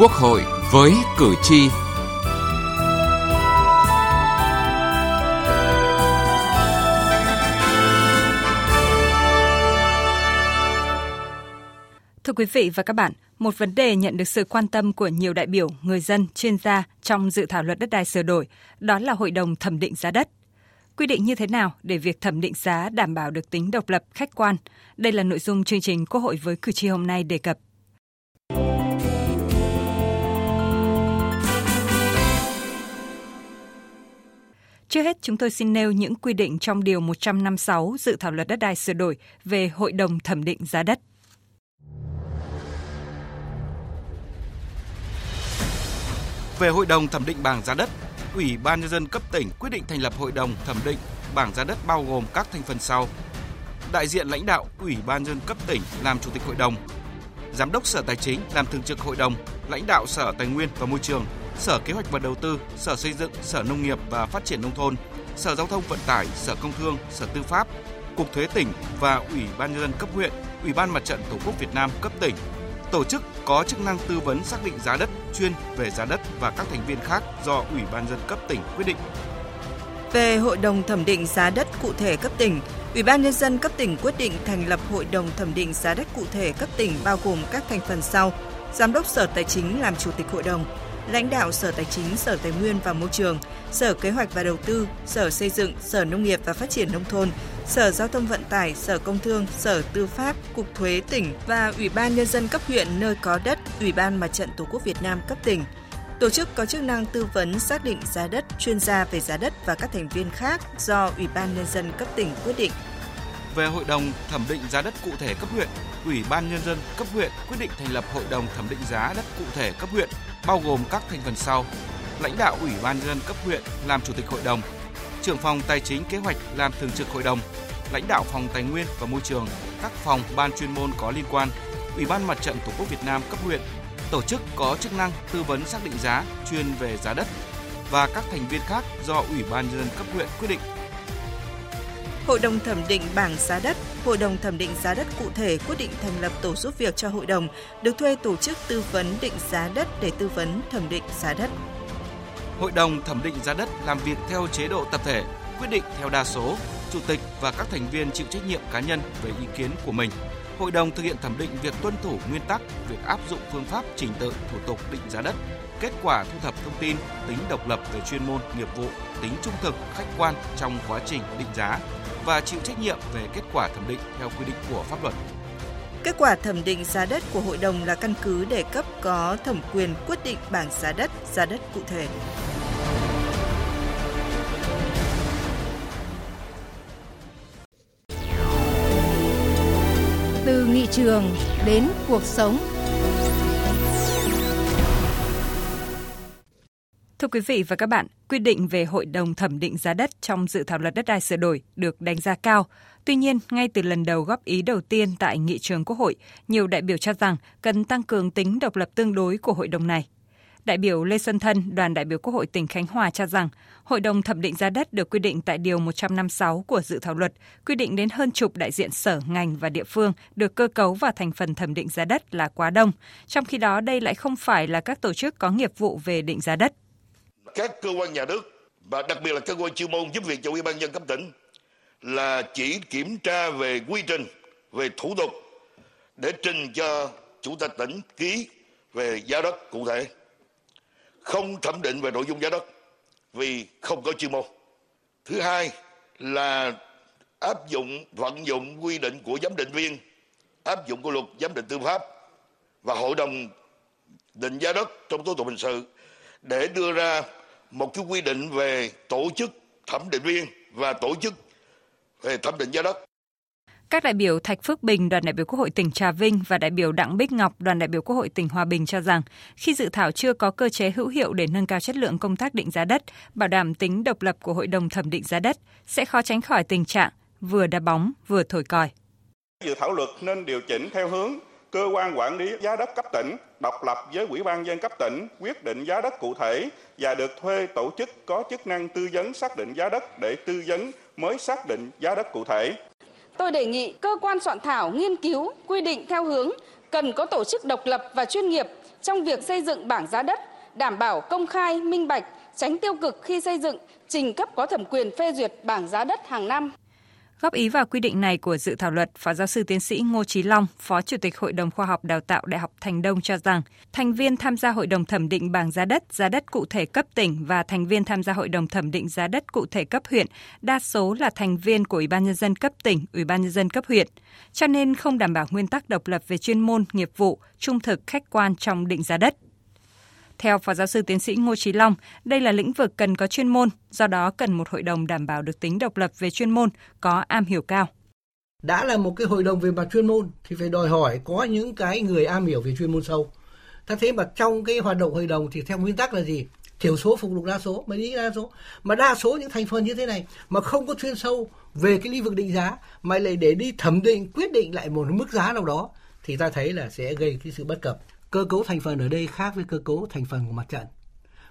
Quốc hội với cử tri. Thưa quý vị và các bạn, một vấn đề nhận được sự quan tâm của nhiều đại biểu, người dân, chuyên gia trong dự thảo luật đất đai sửa đổi, đó là Hội đồng thẩm định giá đất. Quy định như thế nào để việc thẩm định giá đảm bảo được tính độc lập, khách quan? Đây là nội dung chương trình Quốc hội với cử tri hôm nay đề cập. Trước hết, chúng tôi xin nêu những quy định trong Điều 156 dự thảo luật đất đai sửa đổi về Hội đồng thẩm định giá đất. Về Hội đồng thẩm định bảng giá đất, Ủy ban nhân dân cấp tỉnh quyết định thành lập Hội đồng thẩm định bảng giá đất bao gồm các thành phần sau: đại diện lãnh đạo Ủy ban nhân dân cấp tỉnh làm chủ tịch hội đồng, giám đốc Sở Tài chính làm thường trực hội đồng, lãnh đạo Sở Tài nguyên và Môi trường, Sở Kế hoạch và Đầu tư, Sở Xây dựng, Sở Nông nghiệp và Phát triển nông thôn, Sở Giao thông Vận tải, Sở Công Thương, Sở Tư pháp, Cục Thuế tỉnh và Ủy ban nhân dân cấp huyện, Ủy ban Mặt trận Tổ quốc Việt Nam cấp tỉnh tổ chức có chức năng tư vấn xác định giá đất chuyên về giá đất và các thành viên khác do Ủy ban dân cấp tỉnh quyết định. Về Hội đồng thẩm định giá đất cụ thể cấp tỉnh, Ủy ban nhân dân cấp tỉnh quyết định thành lập Hội đồng thẩm định giá đất cụ thể cấp tỉnh bao gồm các thành phần sau: Giám đốc Sở Tài chính làm chủ tịch hội đồng, lãnh đạo Sở Tài chính, Sở Tài nguyên và Môi trường, Sở Kế hoạch và Đầu tư, Sở Xây dựng, Sở Nông nghiệp và Phát triển Nông thôn, Sở Giao thông Vận tải, Sở Công Thương, Sở Tư pháp, Cục Thuế tỉnh và Ủy ban Nhân dân cấp huyện nơi có đất, Ủy ban Mặt trận Tổ quốc Việt Nam cấp tỉnh. Tổ chức có chức năng tư vấn xác định giá đất, chuyên gia về giá đất và các thành viên khác do Ủy ban Nhân dân cấp tỉnh quyết định. Về Hội đồng thẩm định giá đất cụ thể cấp huyện, Ủy ban Nhân dân cấp huyện quyết định thành lập Hội đồng thẩm định giá đất cụ thể cấp huyện bao gồm các thành phần sau. Lãnh đạo Ủy ban Nhân dân cấp huyện làm chủ tịch hội đồng, trưởng phòng tài chính kế hoạch làm thường trực hội đồng, lãnh đạo phòng tài nguyên và môi trường, các phòng ban chuyên môn có liên quan, Ủy ban Mặt trận Tổ quốc Việt Nam cấp huyện, tổ chức có chức năng tư vấn xác định giá chuyên về giá đất và các thành viên khác do Ủy ban nhân dân cấp huyện quyết định. Hội đồng thẩm định bảng giá đất, Hội đồng thẩm định giá đất cụ thể quyết định thành lập tổ giúp việc cho hội đồng, được thuê tổ chức tư vấn định giá đất để tư vấn thẩm định giá đất. Hội đồng thẩm định giá đất làm việc theo chế độ tập thể, quyết định theo đa số, chủ tịch và các thành viên chịu trách nhiệm cá nhân về ý kiến của mình. Hội đồng thực hiện thẩm định việc tuân thủ nguyên tắc, việc áp dụng phương pháp trình tự thủ tục định giá đất, kết quả thu thập thông tin, tính độc lập về chuyên môn, nghiệp vụ, tính trung thực, khách quan trong quá trình định giá và chịu trách nhiệm về kết quả thẩm định theo quy định của pháp luật. Kết quả thẩm định giá đất của hội đồng là căn cứ để cấp có thẩm quyền quyết định bảng giá đất, giá đất cụ thể. Từ nghị trường đến cuộc sống. Quý vị và các bạn, quy định về Hội đồng thẩm định giá đất trong dự thảo luật đất đai sửa đổi được đánh giá cao. Tuy nhiên, ngay từ lần đầu góp ý đầu tiên tại nghị trường Quốc hội, nhiều đại biểu cho rằng cần tăng cường tính độc lập tương đối của hội đồng này. Đại biểu Lê Xuân Thân, đoàn đại biểu Quốc hội tỉnh Khánh Hòa cho rằng, Hội đồng thẩm định giá đất được quy định tại Điều 156 của dự thảo luật, quy định đến hơn chục đại diện sở, ngành và địa phương được cơ cấu vào thành phần thẩm định giá đất là quá đông. Trong khi đó, đây lại không phải là các tổ chức có nghiệp vụ về định giá đất các cơ quan nhà nước và đặc biệt là cơ quan chuyên môn giúp việc cho ủy ban dân cấp tỉnh là chỉ kiểm tra về quy trình, về thủ tục để trình cho chủ tịch tỉnh ký về giá đất cụ thể. Không thẩm định về nội dung giá đất vì không có chuyên môn. Thứ hai là áp dụng, vận dụng quy định của giám định viên, áp dụng của luật giám định tư pháp và hội đồng định giá đất trong tố tụng hình sự để đưa ra một cái quy định về tổ chức thẩm định viên và tổ chức về thẩm định giá đất. Các đại biểu Thạch Phước Bình, đoàn đại biểu Quốc hội tỉnh Trà Vinh và đại biểu Đặng Bích Ngọc, đoàn đại biểu Quốc hội tỉnh Hòa Bình cho rằng khi dự thảo chưa có cơ chế hữu hiệu để nâng cao chất lượng công tác định giá đất, bảo đảm tính độc lập của Hội đồng thẩm định giá đất, sẽ khó tránh khỏi tình trạng vừa đá bóng vừa thổi còi. Dự thảo luật nên điều chỉnh theo hướng cơ quan quản lý giá đất cấp tỉnh độc lập với Ủy ban dân cấp tỉnh quyết định giá đất cụ thể và được thuê tổ chức có chức năng tư vấn xác định giá đất để tư vấn mới xác định giá đất cụ thể. Tôi đề nghị cơ quan soạn thảo nghiên cứu quy định theo hướng cần có tổ chức độc lập và chuyên nghiệp trong việc xây dựng bảng giá đất, đảm bảo công khai, minh bạch, tránh tiêu cực khi xây dựng, trình cấp có thẩm quyền phê duyệt bảng giá đất hàng năm. Góp ý vào quy định này của dự thảo luật, Phó giáo sư tiến sĩ Ngô Chí Long, Phó Chủ tịch Hội đồng Khoa học Đào tạo Đại học Thành Đông cho rằng, thành viên tham gia Hội đồng thẩm định bảng giá đất, giá đất cụ thể cấp tỉnh và thành viên tham gia Hội đồng thẩm định giá đất cụ thể cấp huyện đa số là thành viên của Ủy ban nhân dân cấp tỉnh, Ủy ban nhân dân cấp huyện, cho nên không đảm bảo nguyên tắc độc lập về chuyên môn, nghiệp vụ, trung thực, khách quan trong định giá đất. Theo Phó Giáo sư Tiến sĩ Ngô Chí Long, đây là lĩnh vực cần có chuyên môn, do đó cần một hội đồng đảm bảo được tính độc lập về chuyên môn, có am hiểu cao. Đã là một cái hội đồng về mặt chuyên môn thì phải đòi hỏi có những cái người am hiểu về chuyên môn sâu. Ta thế mà trong cái hoạt động hội đồng thì theo nguyên tắc là gì? thiểu số phục vụ đa số mà đi đa số mà đa số những thành phần như thế này mà không có chuyên sâu về cái lĩnh vực định giá mà lại để đi thẩm định quyết định lại một mức giá nào đó thì ta thấy là sẽ gây cái sự bất cập. Cơ cấu thành phần ở đây khác với cơ cấu thành phần của mặt trận.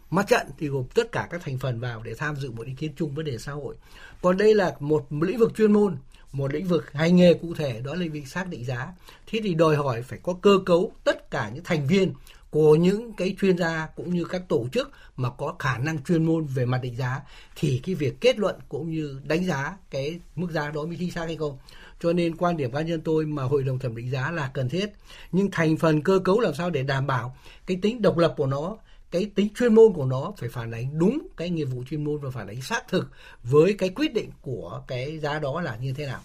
Mặt trận thì gồm tất cả các thành phần vào để tham dự một ý kiến chung vấn đề xã hội. Còn đây là một lĩnh vực chuyên môn, một lĩnh vực hành nghề cụ thể, đó là lĩnh vực xác định giá. Thế thì đòi hỏi phải có cơ cấu tất cả những thành viên của những cái chuyên gia cũng như các tổ chức mà có khả năng chuyên môn về mặt định giá. Thì cái việc kết luận cũng như đánh giá cái mức giá đó mới chính xác hay không? Cho nên quan điểm cá nhân tôi mà hội đồng thẩm định giá là cần thiết. Nhưng thành phần cơ cấu làm sao để đảm bảo cái tính độc lập của nó, cái tính chuyên môn của nó phải phản ánh đúng cái nghiệp vụ chuyên môn và phản ánh xác thực với cái quyết định của cái giá đó là như thế nào?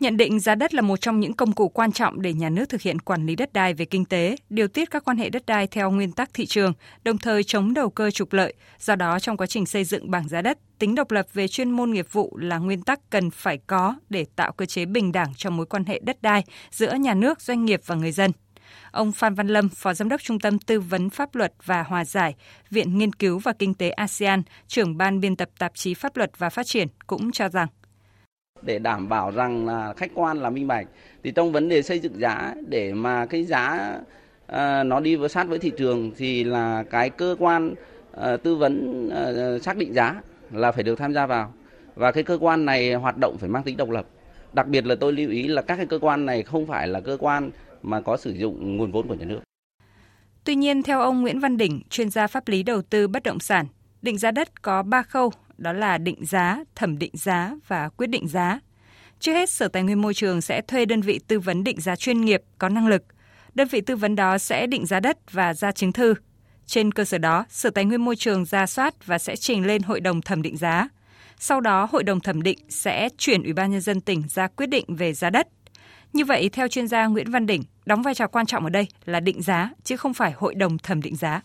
Nhận định giá đất là một trong những công cụ quan trọng để nhà nước thực hiện quản lý đất đai về kinh tế, điều tiết các quan hệ đất đai theo nguyên tắc thị trường, đồng thời chống đầu cơ trục lợi. Do đó, trong quá trình xây dựng bảng giá đất, tính độc lập về chuyên môn nghiệp vụ là nguyên tắc cần phải có để tạo cơ chế bình đẳng cho mối quan hệ đất đai giữa nhà nước, doanh nghiệp và người dân. Ông Phan Văn Lâm, Phó Giám đốc Trung tâm Tư vấn Pháp luật và Hòa giải, Viện Nghiên cứu và Kinh tế ASEAN, trưởng ban biên tập tạp chí Pháp luật và Phát triển cũng cho rằng để đảm bảo rằng là khách quan là minh bạch. Thì trong vấn đề xây dựng giá để mà cái giá à, nó đi với sát với thị trường thì là cái cơ quan à, tư vấn à, xác định giá là phải được tham gia vào. Và cái cơ quan này hoạt động phải mang tính độc lập. Đặc biệt là tôi lưu ý là các cái cơ quan này không phải là cơ quan mà có sử dụng nguồn vốn của nhà nước. Tuy nhiên, theo ông Nguyễn Văn Đỉnh, chuyên gia pháp lý đầu tư bất động sản, định giá đất có 3 khâu đó là định giá, thẩm định giá và quyết định giá. Trước hết, Sở Tài nguyên Môi trường sẽ thuê đơn vị tư vấn định giá chuyên nghiệp có năng lực. Đơn vị tư vấn đó sẽ định giá đất và ra chứng thư. Trên cơ sở đó, Sở Tài nguyên Môi trường ra soát và sẽ trình lên Hội đồng thẩm định giá. Sau đó, Hội đồng thẩm định sẽ chuyển Ủy ban nhân dân tỉnh ra quyết định về giá đất. Như vậy, theo chuyên gia Nguyễn Văn Đỉnh, đóng vai trò quan trọng ở đây là định giá chứ không phải Hội đồng thẩm định giá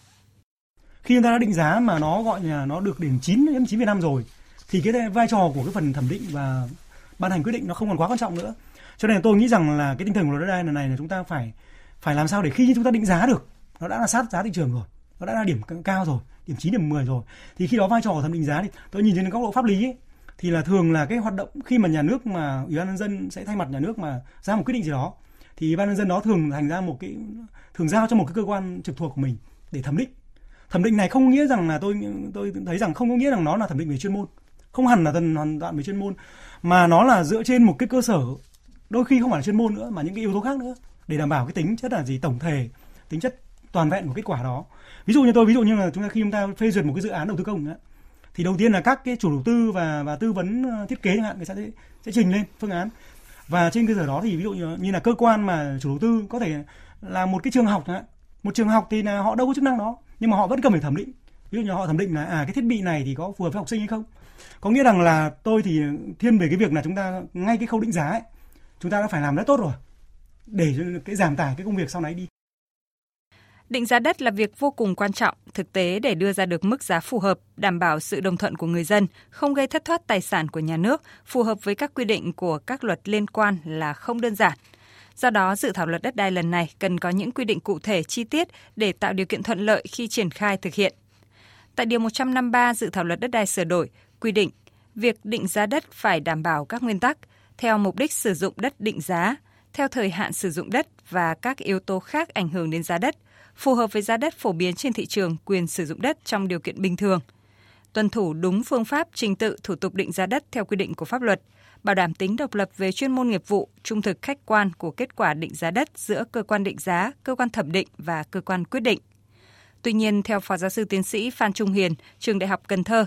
khi chúng ta đã định giá mà nó gọi là nó được điểm 9 đến 9 năm rồi thì cái vai trò của cái phần thẩm định và ban hành quyết định nó không còn quá quan trọng nữa. Cho nên tôi nghĩ rằng là cái tinh thần của luật đất đai lần này là chúng ta phải phải làm sao để khi chúng ta định giá được nó đã là sát giá thị trường rồi nó đã là điểm cao rồi điểm 9 điểm 10 rồi thì khi đó vai trò của thẩm định giá thì tôi nhìn trên góc độ pháp lý ấy, thì là thường là cái hoạt động khi mà nhà nước mà ủy ban nhân dân sẽ thay mặt nhà nước mà ra một quyết định gì đó thì ủy ban nhân dân đó thường thành ra một cái thường giao cho một cái cơ quan trực thuộc của mình để thẩm định thẩm định này không nghĩa rằng là tôi tôi thấy rằng không có nghĩa rằng nó là thẩm định về chuyên môn. Không hẳn là thần hoàn toàn về chuyên môn mà nó là dựa trên một cái cơ sở đôi khi không phải là chuyên môn nữa mà những cái yếu tố khác nữa để đảm bảo cái tính chất là gì tổng thể tính chất toàn vẹn của kết quả đó. Ví dụ như tôi ví dụ như là chúng ta khi chúng ta phê duyệt một cái dự án đầu tư công ấy, thì đầu tiên là các cái chủ đầu tư và và tư vấn ờ, thiết kế chẳng hạn người ta sẽ, sẽ trình lên phương án. Và trên cơ sở đó thì ví dụ như, như là cơ quan mà chủ đầu tư có thể là một cái trường học chẳng hạn. Một trường học thì là họ đâu có chức năng đó nhưng mà họ vẫn cần phải thẩm định. Ví dụ như họ thẩm định là à cái thiết bị này thì có phù hợp với học sinh hay không? Có nghĩa rằng là tôi thì thiên về cái việc là chúng ta ngay cái khâu định giá ấy chúng ta đã phải làm rất tốt rồi. Để cái giảm tải cái công việc sau này đi. Định giá đất là việc vô cùng quan trọng, thực tế để đưa ra được mức giá phù hợp, đảm bảo sự đồng thuận của người dân, không gây thất thoát tài sản của nhà nước, phù hợp với các quy định của các luật liên quan là không đơn giản. Do đó, dự thảo luật đất đai lần này cần có những quy định cụ thể chi tiết để tạo điều kiện thuận lợi khi triển khai thực hiện. Tại Điều 153 dự thảo luật đất đai sửa đổi quy định việc định giá đất phải đảm bảo các nguyên tắc theo mục đích sử dụng đất định giá, theo thời hạn sử dụng đất và các yếu tố khác ảnh hưởng đến giá đất, phù hợp với giá đất phổ biến trên thị trường quyền sử dụng đất trong điều kiện bình thường – tuân thủ đúng phương pháp, trình tự, thủ tục định giá đất theo quy định của pháp luật, bảo đảm tính độc lập về chuyên môn nghiệp vụ, trung thực khách quan của kết quả định giá đất giữa cơ quan định giá, cơ quan thẩm định và cơ quan quyết định. Tuy nhiên, theo Phó Giáo sư Tiến sĩ Phan Trung Hiền, Trường Đại học Cần Thơ,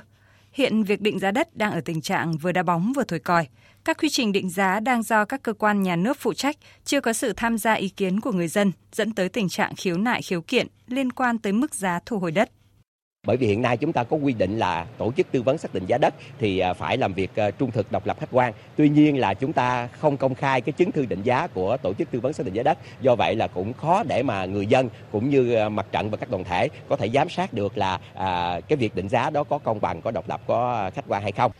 hiện việc định giá đất đang ở tình trạng vừa đá bóng vừa thổi còi. Các quy trình định giá đang do các cơ quan nhà nước phụ trách, chưa có sự tham gia ý kiến của người dân, dẫn tới tình trạng khiếu nại khiếu kiện liên quan tới mức giá thu hồi đất. Bởi vì hiện nay chúng ta có quy định là tổ chức tư vấn xác định giá đất thì à, phải làm việc à, trung thực độc lập khách quan. Tuy nhiên là chúng ta không công khai cái chứng thư định giá của tổ chức tư vấn xác định giá đất. Do vậy là cũng khó để mà người dân cũng như à, mặt trận và các đoàn thể có thể giám sát được là à, cái việc định giá đó có công bằng, có độc lập, có khách quan hay không.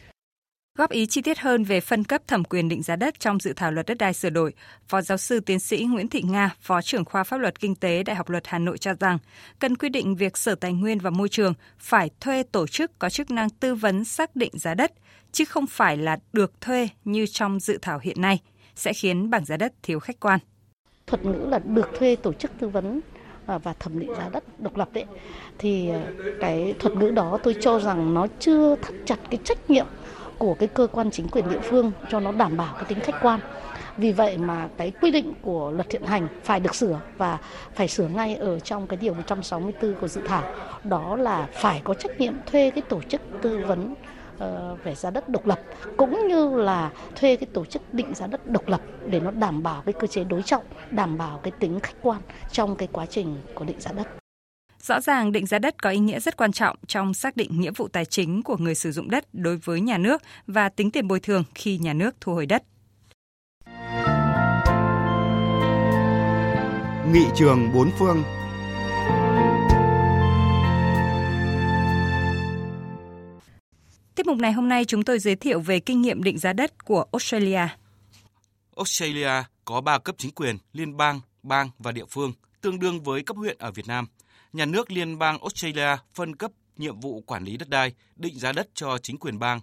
Góp ý chi tiết hơn về phân cấp thẩm quyền định giá đất trong dự thảo luật đất đai sửa đổi, Phó giáo sư tiến sĩ Nguyễn Thị Nga, Phó trưởng khoa pháp luật kinh tế Đại học Luật Hà Nội cho rằng, cần quy định việc Sở Tài nguyên và Môi trường phải thuê tổ chức có chức năng tư vấn xác định giá đất, chứ không phải là được thuê như trong dự thảo hiện nay, sẽ khiến bảng giá đất thiếu khách quan. Thuật ngữ là được thuê tổ chức tư vấn à, và thẩm định giá đất độc lập đấy thì à, cái thuật ngữ đó tôi cho rằng nó chưa thắt chặt cái trách nhiệm của cái cơ quan chính quyền địa phương cho nó đảm bảo cái tính khách quan. Vì vậy mà cái quy định của luật hiện hành phải được sửa và phải sửa ngay ở trong cái điều 164 của dự thảo. Đó là phải có trách nhiệm thuê cái tổ chức tư vấn ờ, về giá đất độc lập cũng như là thuê cái tổ chức định giá đất độc lập để nó đảm bảo cái cơ chế đối trọng, đảm bảo cái tính khách quan trong cái quá trình của định giá đất. Rõ ràng định giá đất có ý nghĩa rất quan trọng trong xác định nghĩa vụ tài chính của người sử dụng đất đối với nhà nước và tính tiền bồi thường khi nhà nước thu hồi đất. Nghị trường bốn phương Tiếp mục này hôm nay chúng tôi giới thiệu về kinh nghiệm định giá đất của Australia. Australia có 3 cấp chính quyền liên bang, bang và địa phương, tương đương với cấp huyện ở Việt Nam – nhà nước liên bang Australia phân cấp nhiệm vụ quản lý đất đai, định giá đất cho chính quyền bang.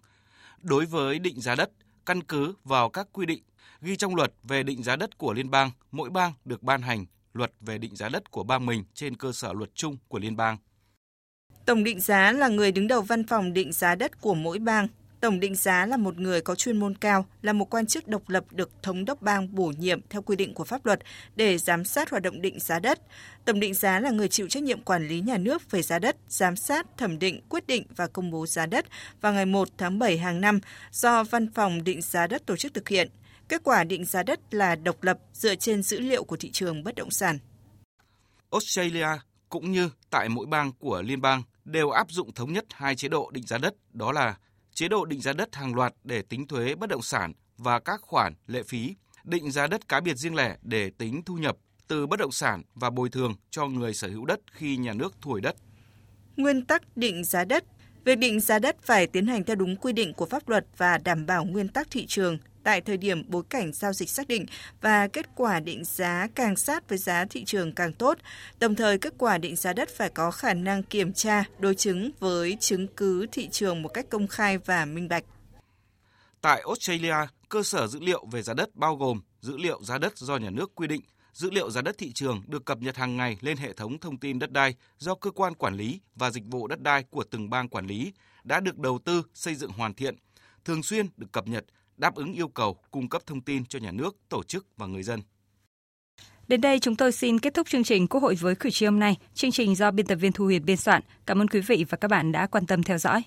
Đối với định giá đất, căn cứ vào các quy định ghi trong luật về định giá đất của liên bang, mỗi bang được ban hành luật về định giá đất của bang mình trên cơ sở luật chung của liên bang. Tổng định giá là người đứng đầu văn phòng định giá đất của mỗi bang. Tổng định giá là một người có chuyên môn cao, là một quan chức độc lập được thống đốc bang bổ nhiệm theo quy định của pháp luật để giám sát hoạt động định giá đất. Tổng định giá là người chịu trách nhiệm quản lý nhà nước về giá đất, giám sát, thẩm định, quyết định và công bố giá đất vào ngày 1 tháng 7 hàng năm do Văn phòng định giá đất tổ chức thực hiện. Kết quả định giá đất là độc lập dựa trên dữ liệu của thị trường bất động sản. Australia cũng như tại mỗi bang của liên bang đều áp dụng thống nhất hai chế độ định giá đất đó là chế độ định giá đất hàng loạt để tính thuế bất động sản và các khoản lệ phí, định giá đất cá biệt riêng lẻ để tính thu nhập từ bất động sản và bồi thường cho người sở hữu đất khi nhà nước thu hồi đất. Nguyên tắc định giá đất Việc định giá đất phải tiến hành theo đúng quy định của pháp luật và đảm bảo nguyên tắc thị trường, tại thời điểm bối cảnh giao dịch xác định và kết quả định giá càng sát với giá thị trường càng tốt. Đồng thời, kết quả định giá đất phải có khả năng kiểm tra, đối chứng với chứng cứ thị trường một cách công khai và minh bạch. Tại Australia, cơ sở dữ liệu về giá đất bao gồm dữ liệu giá đất do nhà nước quy định, dữ liệu giá đất thị trường được cập nhật hàng ngày lên hệ thống thông tin đất đai do cơ quan quản lý và dịch vụ đất đai của từng bang quản lý đã được đầu tư xây dựng hoàn thiện, thường xuyên được cập nhật đáp ứng yêu cầu cung cấp thông tin cho nhà nước, tổ chức và người dân. Đến đây chúng tôi xin kết thúc chương trình Quốc hội với cử tri hôm nay. Chương trình do biên tập viên Thu Huyền biên soạn. Cảm ơn quý vị và các bạn đã quan tâm theo dõi.